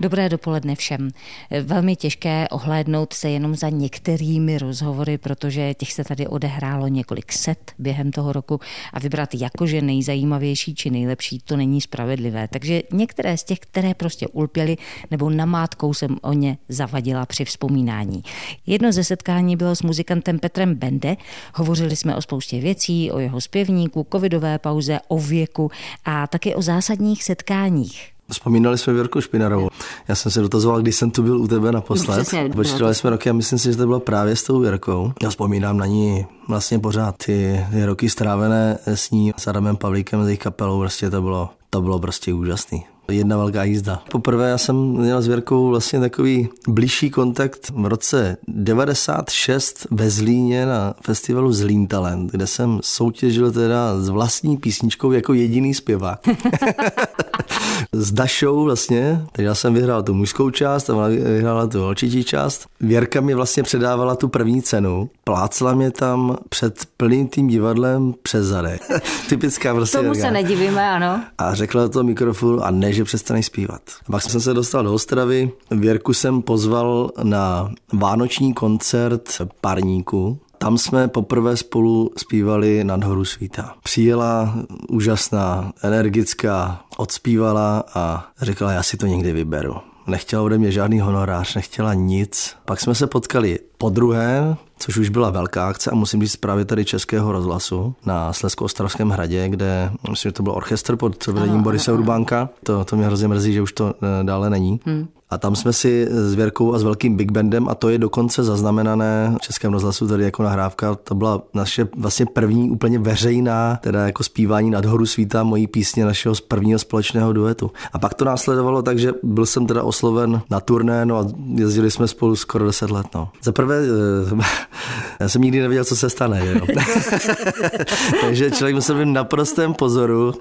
Dobré dopoledne všem. Velmi těžké ohlédnout se jenom za některými rozhovory, protože těch se tady odehrálo několik set během toho roku a vybrat jakože nejzajímavější či nejlepší, to není spravedlivé. Takže některé z těch, které prostě ulpěly nebo namátkou jsem o ně zavadila při vzpomínání. Jedno ze setkání bylo s muzikantem Petrem Bende. Hovořili jsme o spoustě věcí, o jeho zpěvníku, covidové pauze, o věku a taky o zásadních setkáních. Vzpomínali jsme Věrku Špinarovou. Já jsem se dotazoval, když jsem tu byl u tebe naposled. Počítali jsme roky a myslím si, že to bylo právě s tou Věrkou. Já vzpomínám na ní vlastně pořád ty, ty roky strávené s ní, s Adamem Pavlíkem, s jejich kapelou, prostě to bylo, to bylo prostě úžasný. Jedna velká jízda. Poprvé já jsem měl s Věrkou vlastně takový blížší kontakt v roce 96 ve Zlíně na festivalu Zlín Talent, kde jsem soutěžil teda s vlastní písničkou jako jediný zpěvák. s Dašou vlastně, takže já jsem vyhrál tu mužskou část a ona vyhrála tu holčičí část. Věrka mi vlastně předávala tu první cenu, plácla mě tam před plným tím divadlem přes zadek. Typická prostě Tomu se nedivíme, ano. A řekla to mikrofon a ne, že přestaneš zpívat. Pak jsem se dostal do Ostravy, Věrku jsem pozval na vánoční koncert Parníku, tam jsme poprvé spolu zpívali nad horu svíta. Přijela úžasná, energická, odspívala a řekla, já si to někdy vyberu. Nechtěla ode mě žádný honorář, nechtěla nic. Pak jsme se potkali po druhé, což už byla velká akce a musím říct právě tady Českého rozhlasu na Slesko-Ostravském hradě, kde myslím, že to byl orchestr pod vedením Borise Urbánka. To, to mě hrozně mrzí, že už to eh, dále není. Hmm. A tam jsme si s Věrkou a s velkým Big Bandem, a to je dokonce zaznamenané v Českém rozhlasu tady jako nahrávka, to byla naše vlastně první úplně veřejná, teda jako zpívání nad horu svíta mojí písně našeho prvního společného duetu. A pak to následovalo tak, že byl jsem teda osloven na turné, no a jezdili jsme spolu skoro 10 let. No. Za prvé, eh, já jsem nikdy nevěděl, co se stane. Jo? Takže člověk musel být na prostém pozoru,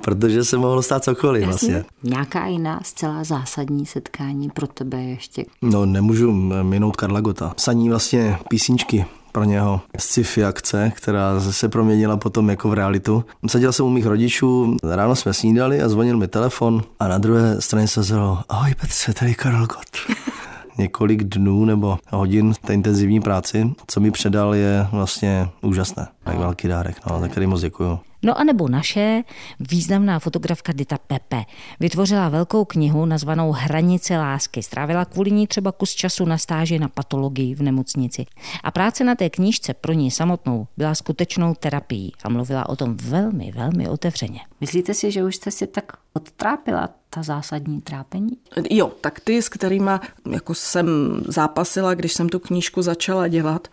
protože se mohlo stát cokoliv vlastně. Nějaká jiná zcela zásadní setkání přání pro tebe ještě? No nemůžu minout Karla Gota. Psaní vlastně písničky pro něho sci-fi akce, která se proměnila potom jako v realitu. Seděl jsem u mých rodičů, ráno jsme snídali a zvonil mi telefon a na druhé straně se zelo, ahoj Petře, tady Karel Gott. několik dnů nebo hodin té intenzivní práci, co mi předal, je vlastně úžasné. Tak velký dárek, no, tak moc děkuju. No a nebo naše významná fotografka Dita Pepe vytvořila velkou knihu nazvanou Hranice lásky. Strávila kvůli ní třeba kus času na stáži na patologii v nemocnici. A práce na té knížce pro ní samotnou byla skutečnou terapií a mluvila o tom velmi, velmi otevřeně. Myslíte si, že už jste si tak odtrápila ta zásadní trápení? Jo, tak ty, s kterými jako jsem zápasila, když jsem tu knížku začala dělat,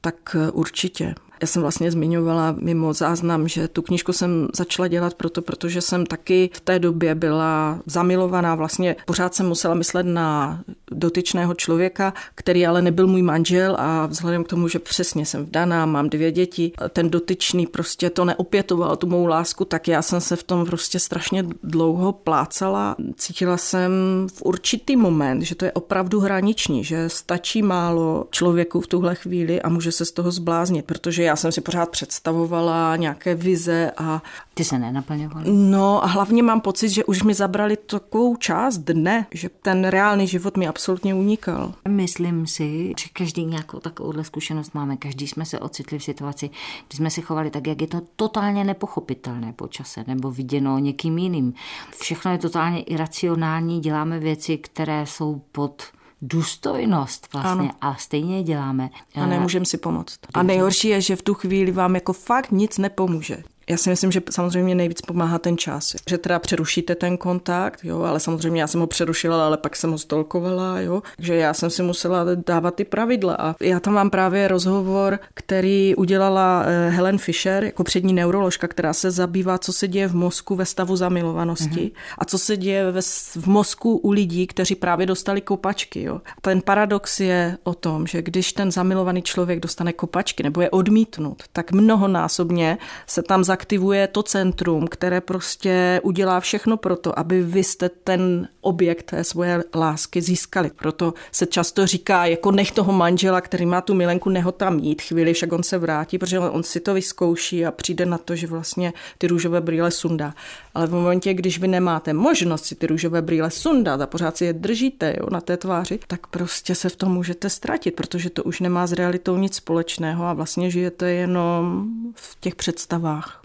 tak určitě. Já jsem vlastně zmiňovala mimo záznam, že tu knížku jsem začala dělat proto, protože jsem taky v té době byla zamilovaná. Vlastně pořád jsem musela myslet na dotyčného člověka, který ale nebyl můj manžel a vzhledem k tomu, že přesně jsem vdaná, mám dvě děti, ten dotyčný prostě to neopětoval, tu mou lásku, tak já jsem se v tom prostě strašně dlouho plácala. Cítila jsem v určitý moment, že to je opravdu hraniční, že stačí málo člověku v tuhle chvíli a může se z toho zbláznit, protože já jsem si pořád představovala nějaké vize a... Ty se nenaplňovaly? No a hlavně mám pocit, že už mi zabrali takovou část dne, že ten reálný život mi absolutně unikal. Myslím si, že každý nějakou takovouhle zkušenost máme. Každý jsme se ocitli v situaci, kdy jsme se chovali tak, jak je to totálně nepochopitelné po čase nebo viděno někým jiným. Všechno je totálně iracionální, děláme věci, které jsou pod důstojnost vlastně ano. a stejně je děláme. A nemůžeme si pomoct. A nejhorší je, že v tu chvíli vám jako fakt nic nepomůže. Já si myslím, že samozřejmě nejvíc pomáhá ten čas. Že teda přerušíte ten kontakt, jo, ale samozřejmě já jsem ho přerušila, ale pak jsem ho stolkovala, jo. Takže já jsem si musela dávat ty pravidla. A já tam mám právě rozhovor, který udělala eh, Helen Fisher, jako přední neuroložka, která se zabývá, co se děje v mozku ve stavu zamilovanosti mm-hmm. a co se děje ve, v mozku u lidí, kteří právě dostali kopačky. Jo. Ten paradox je o tom, že když ten zamilovaný člověk dostane kopačky nebo je odmítnut, tak mnohonásobně se tam za aktivuje to centrum, které prostě udělá všechno pro to, aby vy jste ten objekt té svoje lásky získali. Proto se často říká, jako nech toho manžela, který má tu milenku, neho tam mít chvíli, však on se vrátí, protože on si to vyzkouší a přijde na to, že vlastně ty růžové brýle sundá. Ale v momentě, když vy nemáte možnost si ty růžové brýle sundat a pořád si je držíte jo, na té tváři, tak prostě se v tom můžete ztratit, protože to už nemá s realitou nic společného a vlastně žijete jenom v těch představách.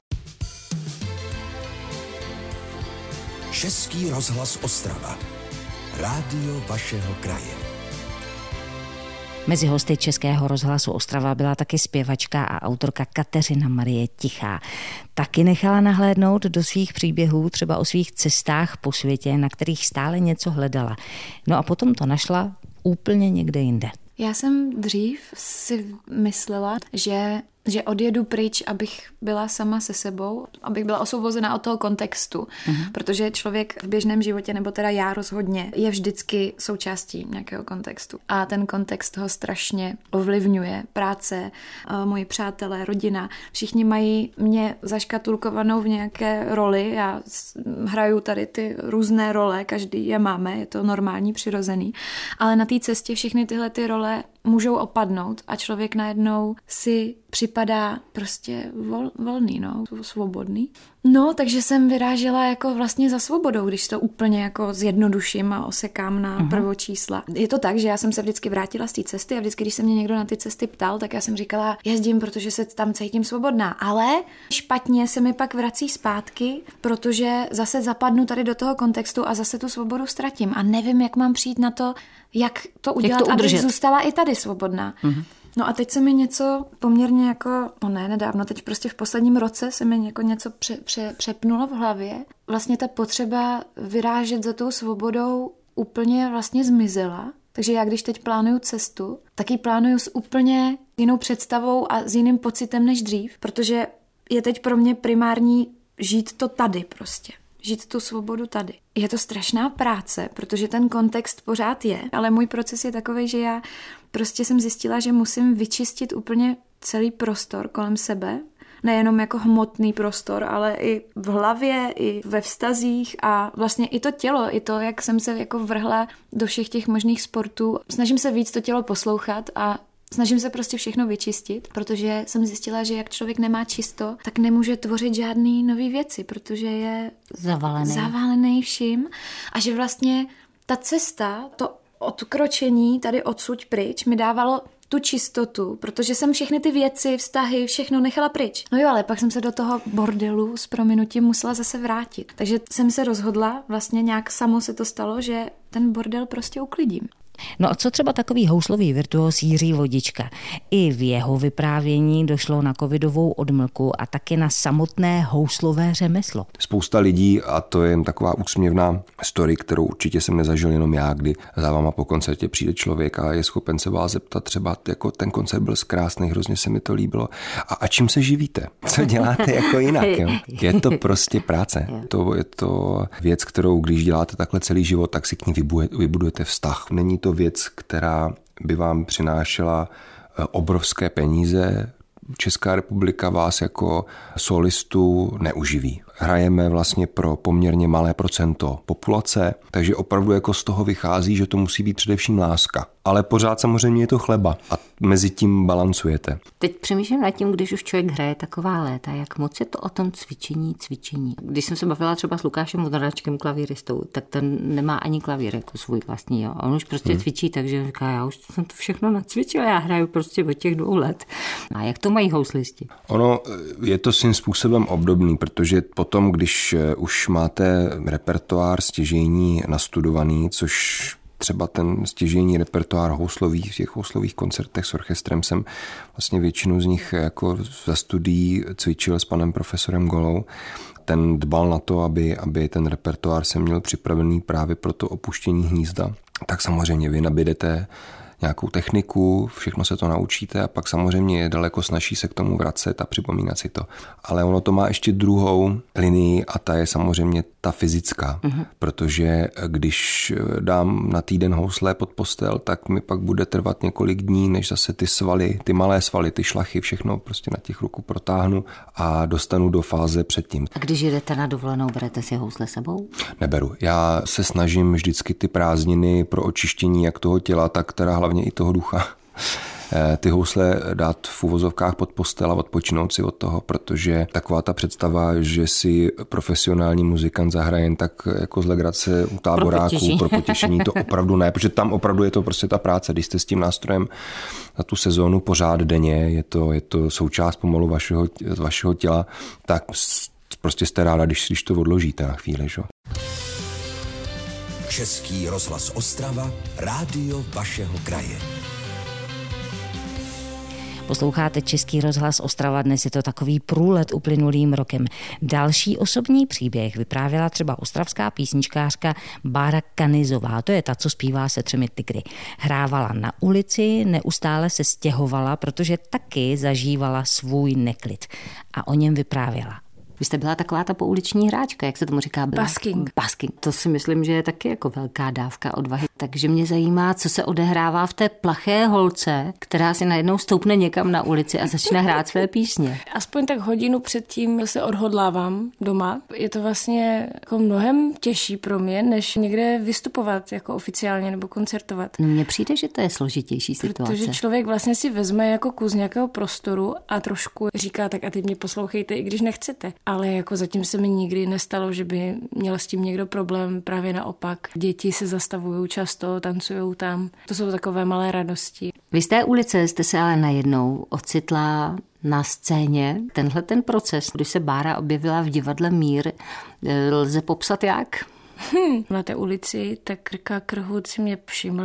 Český rozhlas Ostrava. Rádio vašeho kraje. Mezi hosty Českého rozhlasu Ostrava byla taky zpěvačka a autorka Kateřina Marie Tichá. Taky nechala nahlédnout do svých příběhů, třeba o svých cestách po světě, na kterých stále něco hledala. No a potom to našla úplně někde jinde. Já jsem dřív si myslela, že že odjedu pryč, abych byla sama se sebou, abych byla osvobozená od toho kontextu, uh-huh. protože člověk v běžném životě, nebo teda já rozhodně, je vždycky součástí nějakého kontextu. A ten kontext ho strašně ovlivňuje. Práce, moji přátelé, rodina, všichni mají mě zaškatulkovanou v nějaké roli. Já hraju tady ty různé role, každý je máme, je to normální, přirozený. Ale na té cestě všechny tyhle ty role můžou opadnout a člověk najednou si připadá prostě vol, volný, no, svobodný. No, takže jsem vyrážela jako vlastně za svobodou, když to úplně jako zjednoduším a osekám na uh-huh. prvočísla. Je to tak, že já jsem se vždycky vrátila z té cesty a vždycky, když se mě někdo na ty cesty ptal, tak já jsem říkala, jezdím, protože se tam cítím svobodná. Ale špatně se mi pak vrací zpátky, protože zase zapadnu tady do toho kontextu a zase tu svobodu ztratím. A nevím, jak mám přijít na to, jak to udělat, jak to aby zůstala i tady svobodná. Uh-huh. No a teď se mi něco poměrně jako, no ne, nedávno, teď prostě v posledním roce se mi jako něco pře, pře, přepnulo v hlavě. Vlastně ta potřeba vyrážet za tou svobodou úplně vlastně zmizela. Takže já když teď plánuju cestu, tak ji plánuju s úplně jinou představou a s jiným pocitem než dřív, protože je teď pro mě primární žít to tady prostě žít tu svobodu tady. Je to strašná práce, protože ten kontext pořád je, ale můj proces je takový, že já prostě jsem zjistila, že musím vyčistit úplně celý prostor kolem sebe, nejenom jako hmotný prostor, ale i v hlavě, i ve vztazích a vlastně i to tělo, i to, jak jsem se jako vrhla do všech těch možných sportů. Snažím se víc to tělo poslouchat a Snažím se prostě všechno vyčistit, protože jsem zjistila, že jak člověk nemá čisto, tak nemůže tvořit žádný nový věci, protože je zavalený. zavalený vším a že vlastně ta cesta, to odkročení tady odsud pryč mi dávalo tu čistotu, protože jsem všechny ty věci, vztahy, všechno nechala pryč. No jo, ale pak jsem se do toho bordelu s prominutím musela zase vrátit. Takže jsem se rozhodla, vlastně nějak samo se to stalo, že ten bordel prostě uklidím. No a co třeba takový houslový virtuos Jiří Vodička? I v jeho vyprávění došlo na covidovou odmlku a taky na samotné houslové řemeslo. Spousta lidí, a to je jen taková úsměvná story, kterou určitě jsem nezažil jenom já, kdy za váma po koncertě přijde člověk a je schopen se vás zeptat třeba, jako ten koncert byl krásný, hrozně se mi to líbilo. A, a čím se živíte? Co děláte jako jinak? Jo? Je to prostě práce. To je to věc, kterou když děláte takhle celý život, tak si k ní vybudujete vztah. Není to to věc, která by vám přinášela eh, obrovské peníze. Česká republika vás jako solistu neuživí hrajeme vlastně pro poměrně malé procento populace, takže opravdu jako z toho vychází, že to musí být především láska. Ale pořád samozřejmě je to chleba a mezi tím balancujete. Teď přemýšlím nad tím, když už člověk hraje taková léta, jak moc je to o tom cvičení, cvičení. Když jsem se bavila třeba s Lukášem Vodračkem, klavíristou, tak ten nemá ani klavír jako svůj vlastní. Jo. On už prostě hmm. cvičí, takže říká, já už jsem to všechno nacvičil, já hraju prostě od těch dvou let. A jak to mají houslisti? Ono je to svým způsobem obdobný, protože po potom, když eh, už máte repertoár stěžení nastudovaný, což třeba ten stěžení repertoár houslový, v těch houslových koncertech s orchestrem jsem vlastně většinu z nich jako za studií cvičil s panem profesorem Golou. Ten dbal na to, aby, aby ten repertoár se měl připravený právě pro to opuštění hnízda. Tak samozřejmě vy nabídete nějakou techniku, všechno se to naučíte a pak samozřejmě je daleko snaží se k tomu vracet a připomínat si to. Ale ono to má ještě druhou linii a ta je samozřejmě ta fyzická, uh-huh. protože když dám na týden housle pod postel, tak mi pak bude trvat několik dní, než zase ty svaly, ty malé svaly, ty šlachy, všechno prostě na těch ruku protáhnu a dostanu do fáze předtím. A když jdete na dovolenou, berete si housle sebou? Neberu. Já se snažím vždycky ty prázdniny pro očištění jak toho těla, tak teda hlavně i toho ducha Eh, ty housle dát v úvozovkách pod postel a odpočinout si od toho, protože taková ta představa, že si profesionální muzikant zahraje jen tak jako z legrace u táboráků pro potěšení, to opravdu ne, protože tam opravdu je to prostě ta práce. Když jste s tím nástrojem na tu sezónu pořád denně, je to, je to součást pomalu vašeho, vašeho těla, tak prostě jste ráda, když, když to odložíte na chvíli. Že? Český rozhlas Ostrava, rádio vašeho kraje. Posloucháte Český rozhlas Ostrava, dnes je to takový průlet uplynulým rokem. Další osobní příběh vyprávěla třeba ostravská písničkářka Bára Kanizová, to je ta, co zpívá se třemi tygry. Hrávala na ulici, neustále se stěhovala, protože taky zažívala svůj neklid a o něm vyprávěla. Vy jste byla taková ta pouliční hráčka, jak se tomu říká? Byla? Basking. Basking. To si myslím, že je taky jako velká dávka odvahy. Takže mě zajímá, co se odehrává v té plaché holce, která si najednou stoupne někam na ulici a začne hrát své písně. Aspoň tak hodinu předtím se odhodlávám doma. Je to vlastně jako mnohem těžší pro mě, než někde vystupovat jako oficiálně nebo koncertovat. No mně přijde, že to je složitější situace. Protože člověk vlastně si vezme jako kus nějakého prostoru a trošku říká, tak a teď mě poslouchejte, i když nechcete ale jako zatím se mi nikdy nestalo, že by měl s tím někdo problém, právě naopak. Děti se zastavují často, tancují tam. To jsou takové malé radosti. Vy z té ulice jste se ale najednou ocitla na scéně. Tenhle ten proces, když se Bára objevila v divadle Mír, lze popsat jak? Hmm. Na té ulici tak Krka Krhut si mě všiml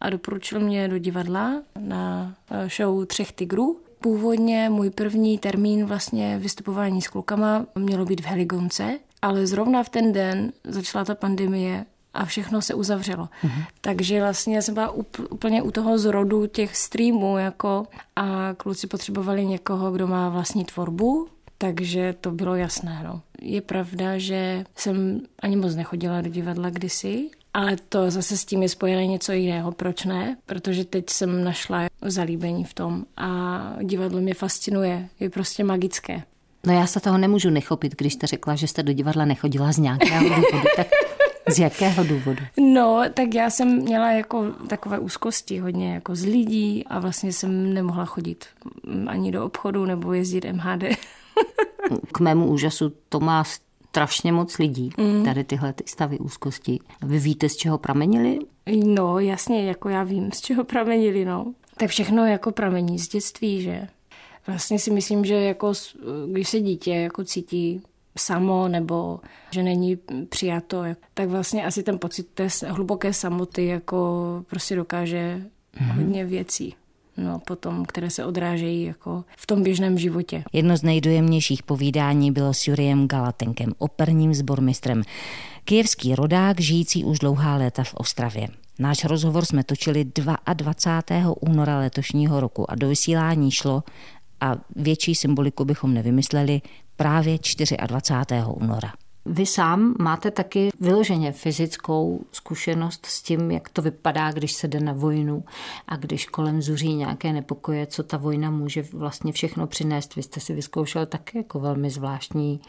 a doporučil mě do divadla na eh, show Třech tigrů. Původně můj první termín vlastně vystupování s klukama mělo být v Heligonce, ale zrovna v ten den začala ta pandemie a všechno se uzavřelo. Mm-hmm. Takže vlastně jsem byla úplně u toho zrodu těch streamů jako a kluci potřebovali někoho, kdo má vlastní tvorbu, takže to bylo jasné. No. Je pravda, že jsem ani moc nechodila do divadla kdysi, ale to zase s tím je spojené něco jiného. Proč ne? Protože teď jsem našla zalíbení v tom a divadlo mě fascinuje. Je prostě magické. No já se toho nemůžu nechopit, když jste řekla, že jste do divadla nechodila z nějakého důvodu. Tak z jakého důvodu? No, tak já jsem měla jako takové úzkosti hodně jako z lidí a vlastně jsem nemohla chodit ani do obchodu nebo jezdit MHD. K mému úžasu to má strašně moc lidí, mm. tady tyhle ty stavy úzkosti. Vy víte, z čeho pramenili? No, jasně, jako já vím, z čeho pramenili, no. Tak všechno jako pramení z dětství, že? Vlastně si myslím, že jako, když se dítě jako cítí samo nebo že není přijato, tak vlastně asi ten pocit té hluboké samoty jako prostě dokáže mm. hodně věcí no, potom, které se odrážejí jako v tom běžném životě. Jedno z nejdojemnějších povídání bylo s Juriem Galatenkem, operním zbormistrem. Kijevský rodák, žijící už dlouhá léta v Ostravě. Náš rozhovor jsme točili 22. února letošního roku a do vysílání šlo, a větší symboliku bychom nevymysleli, právě 24. února. Vy sám máte taky vyloženě fyzickou zkušenost s tím, jak to vypadá, když se jde na vojnu a když kolem zuří nějaké nepokoje, co ta vojna může vlastně všechno přinést. Vy jste si vyzkoušel také jako velmi zvláštní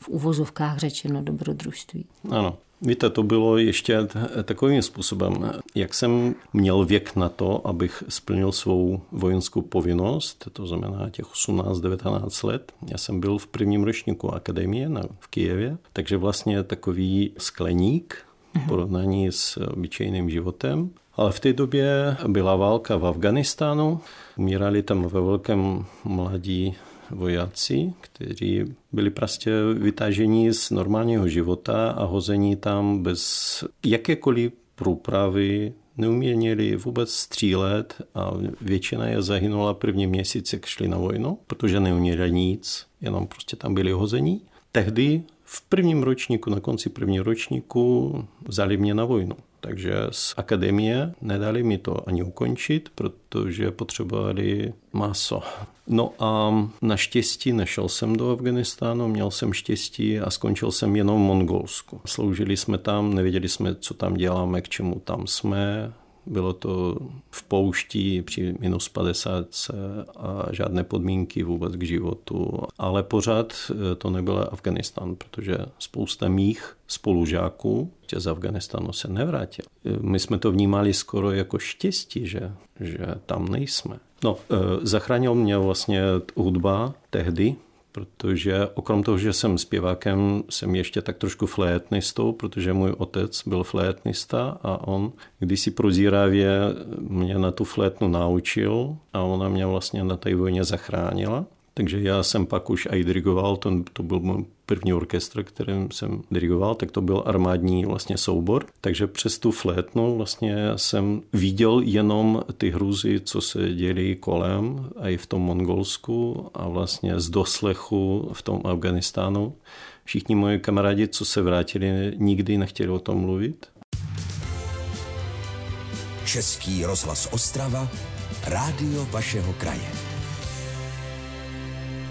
v uvozovkách řečeno dobrodružství. Ano, Víte, to bylo ještě takovým způsobem. Jak jsem měl věk na to, abych splnil svou vojenskou povinnost, to znamená těch 18-19 let, já jsem byl v prvním ročníku akademie na, v Kijevě, takže vlastně takový skleník v porovnání s obyčejným životem. Ale v té době byla válka v Afganistánu, umírali tam ve velkém mladí vojáci, kteří byli prostě vytaženi z normálního života a hození tam bez jakékoliv průpravy, neuměli vůbec střílet a většina je zahynula první měsíc, jak šli na vojnu, protože neuměli nic, jenom prostě tam byli hození. Tehdy v prvním ročníku, na konci prvního ročníku vzali mě na vojnu. Takže z akademie nedali mi to ani ukončit, protože potřebovali maso. No a naštěstí nešel jsem do Afganistánu, měl jsem štěstí a skončil jsem jenom v Mongolsku. Sloužili jsme tam, nevěděli jsme, co tam děláme, k čemu tam jsme. Bylo to v poušti při minus 50 a žádné podmínky vůbec k životu. Ale pořád eh, to nebyl Afganistán, protože spousta mých spolužáků z Afganistánu se nevrátil. Eh, my jsme to vnímali skoro jako štěstí, že, že tam nejsme. No, eh, zachránil mě vlastně hudba tehdy, protože okrom toho, že jsem zpěvákem, jsem ještě tak trošku flétnistou, protože můj otec byl flétnista a on kdysi prozíravě mě na tu flétnu naučil a ona mě vlastně na té vojně zachránila. Takže já jsem pak už i dirigoval, to, to byl můj první orchestr, kterým jsem dirigoval, tak to byl armádní vlastně soubor. Takže přes tu flétnu vlastně jsem viděl jenom ty hruzy, co se děli kolem, a i v tom Mongolsku a vlastně z doslechu v tom Afganistánu. Všichni moji kamarádi, co se vrátili, nikdy nechtěli o tom mluvit. Český rozhlas Ostrava, rádio vašeho kraje.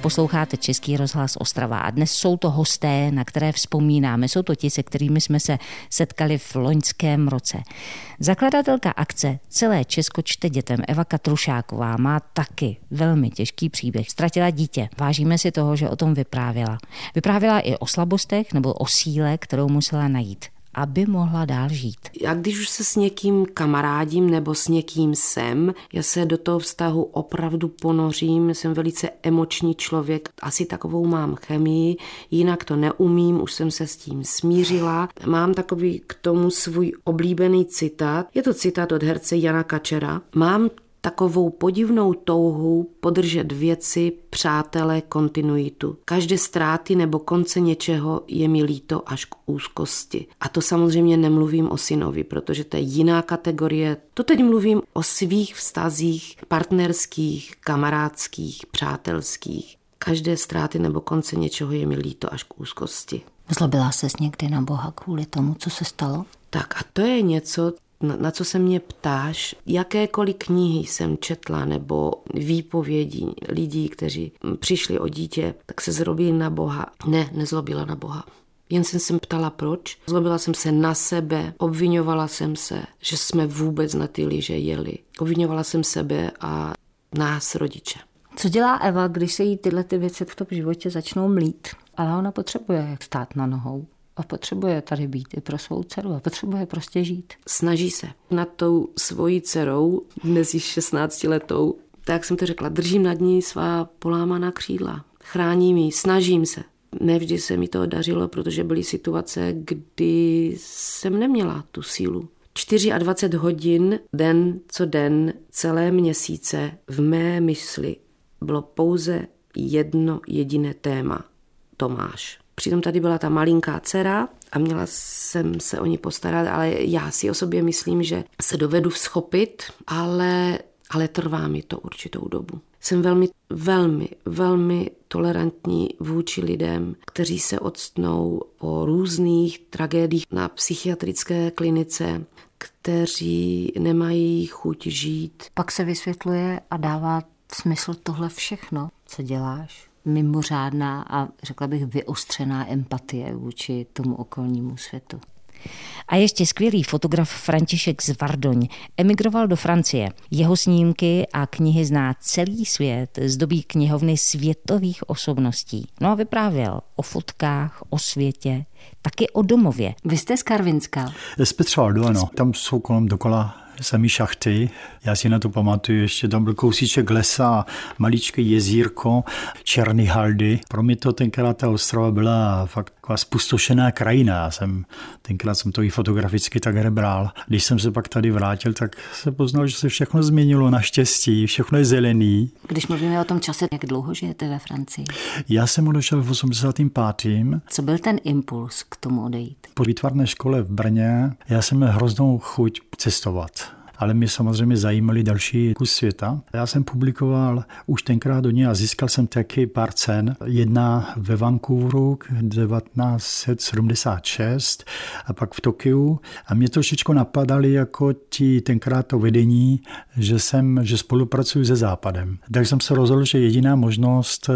Posloucháte Český rozhlas Ostrava a dnes jsou to hosté, na které vzpomínáme. Jsou to ti, se kterými jsme se setkali v loňském roce. Zakladatelka akce Celé Česko čte dětem Eva Katrušáková má taky velmi těžký příběh. Ztratila dítě. Vážíme si toho, že o tom vyprávěla. Vyprávěla i o slabostech nebo o síle, kterou musela najít aby mohla dál žít. Já když už se s někým kamarádím nebo s někým jsem, já se do toho vztahu opravdu ponořím, jsem velice emoční člověk, asi takovou mám chemii, jinak to neumím, už jsem se s tím smířila. Mám takový k tomu svůj oblíbený citát, je to citát od herce Jana Kačera. Mám takovou podivnou touhu podržet věci, přátelé, kontinuitu. Každé ztráty nebo konce něčeho je mi líto až k úzkosti. A to samozřejmě nemluvím o synovi, protože to je jiná kategorie. To teď mluvím o svých vztazích partnerských, kamarádských, přátelských. Každé ztráty nebo konce něčeho je mi líto až k úzkosti. Zlobila ses někdy na Boha kvůli tomu, co se stalo? Tak a to je něco, na, na co se mě ptáš, jakékoliv knihy jsem četla nebo výpovědi lidí, kteří přišli o dítě, tak se zrobili na Boha. Ne, nezlobila na Boha. Jen jsem se ptala proč. Zlobila jsem se na sebe, obvinovala jsem se, že jsme vůbec na ty liže jeli. Obvinovala jsem sebe a nás rodiče. Co dělá Eva, když se jí tyhle ty věci v tom životě začnou mlít? Ale ona potřebuje stát na nohou a potřebuje tady být i pro svou dceru a potřebuje prostě žít. Snaží se. Nad tou svojí dcerou, dnes již 16 letou, tak jsem to řekla, držím nad ní svá polámaná křídla. Chráním ji, snažím se. Nevždy se mi to dařilo, protože byly situace, kdy jsem neměla tu sílu. 24 hodin, den co den, celé měsíce v mé mysli bylo pouze jedno jediné téma. Tomáš. Přitom tady byla ta malinká dcera a měla jsem se o ní postarat, ale já si o sobě myslím, že se dovedu schopit, ale, ale trvá mi to určitou dobu. Jsem velmi, velmi, velmi tolerantní vůči lidem, kteří se odstnou po různých tragédiích na psychiatrické klinice, kteří nemají chuť žít. Pak se vysvětluje a dává smysl tohle všechno, co děláš mimořádná a řekla bych vyostřená empatie vůči tomu okolnímu světu. A ještě skvělý fotograf František z Vardoň emigroval do Francie. Jeho snímky a knihy zná celý svět, zdobí knihovny světových osobností. No a vyprávěl o fotkách, o světě, taky o domově. Vy jste z Karvinska. Z Petřvaldu, ano. Tam jsou kolem dokola samý šachty. Já si na to pamatuju, ještě tam byl kousíček lesa, maličké jezírko, černý haldy. Pro mě to tenkrát ta ostrova byla fakt taková spustošená krajina. Já jsem, tenkrát jsem to i fotograficky tak nebral. Když jsem se pak tady vrátil, tak se poznal, že se všechno změnilo naštěstí, všechno je zelený. Když mluvíme o tom čase, jak dlouho žijete ve Francii? Já jsem odešel v 85. Co byl ten impuls k tomu odejít? Po výtvarné škole v Brně já jsem měl hroznou chuť cestovat ale mě samozřejmě zajímaly další kus světa. Já jsem publikoval už tenkrát do něj a získal jsem taky pár cen. Jedna ve Vancouveru 1976 a pak v Tokiu. A mě trošičku napadali jako ti tenkrát to vedení, že jsem, že spolupracuji se Západem. Tak jsem se rozhodl, že jediná možnost eh,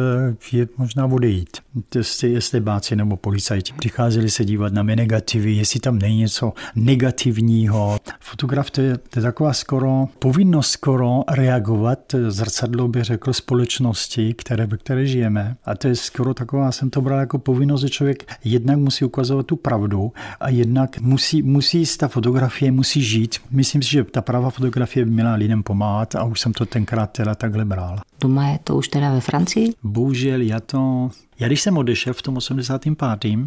je možná odejít. Jestli estebáci nebo policajti přicházeli se dívat na mé negativy, jestli tam není něco negativního. Fotograf to je, to je taková skoro povinnost skoro reagovat zrcadlo, by řekl, společnosti, které, ve které žijeme. A to je skoro taková, jsem to bral jako povinnost, že člověk jednak musí ukazovat tu pravdu a jednak musí, musí ta fotografie musí žít. Myslím si, že ta pravá fotografie by měla lidem pomáhat a už jsem to tenkrát teda takhle bral. Doma je to už teda ve Francii? Bohužel já to já když jsem odešel v tom 85.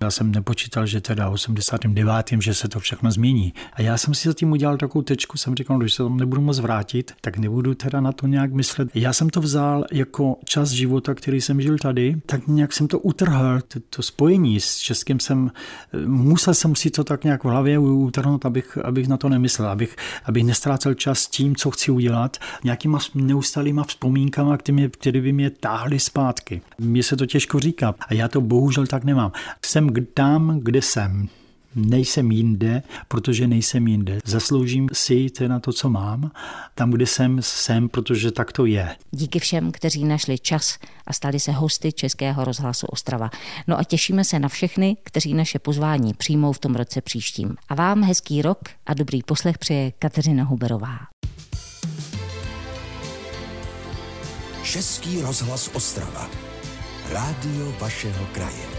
já jsem nepočítal, že teda 89. že se to všechno změní. A já jsem si zatím udělal takovou tečku, jsem říkal, když se tam nebudu moc vrátit, tak nebudu teda na to nějak myslet. Já jsem to vzal jako čas života, který jsem žil tady, tak nějak jsem to utrhl, to, to spojení s Českým jsem, musel jsem si to tak nějak v hlavě utrhnout, abych, abych na to nemyslel, abych, abych nestrácel čas tím, co chci udělat, nějakýma neustálýma vzpomínkama, které by mě táhly zpátky. Mně se to těžko říká. A já to bohužel tak nemám. Jsem tam, kde jsem. Nejsem jinde, protože nejsem jinde. Zasloužím si na to, co mám. Tam, kde jsem, jsem, protože tak to je. Díky všem, kteří našli čas a stali se hosty Českého rozhlasu Ostrava. No a těšíme se na všechny, kteří naše pozvání přijmou v tom roce příštím. A vám hezký rok a dobrý poslech přeje Kateřina Huberová. Český rozhlas Ostrava. Rádio vašeho kraje.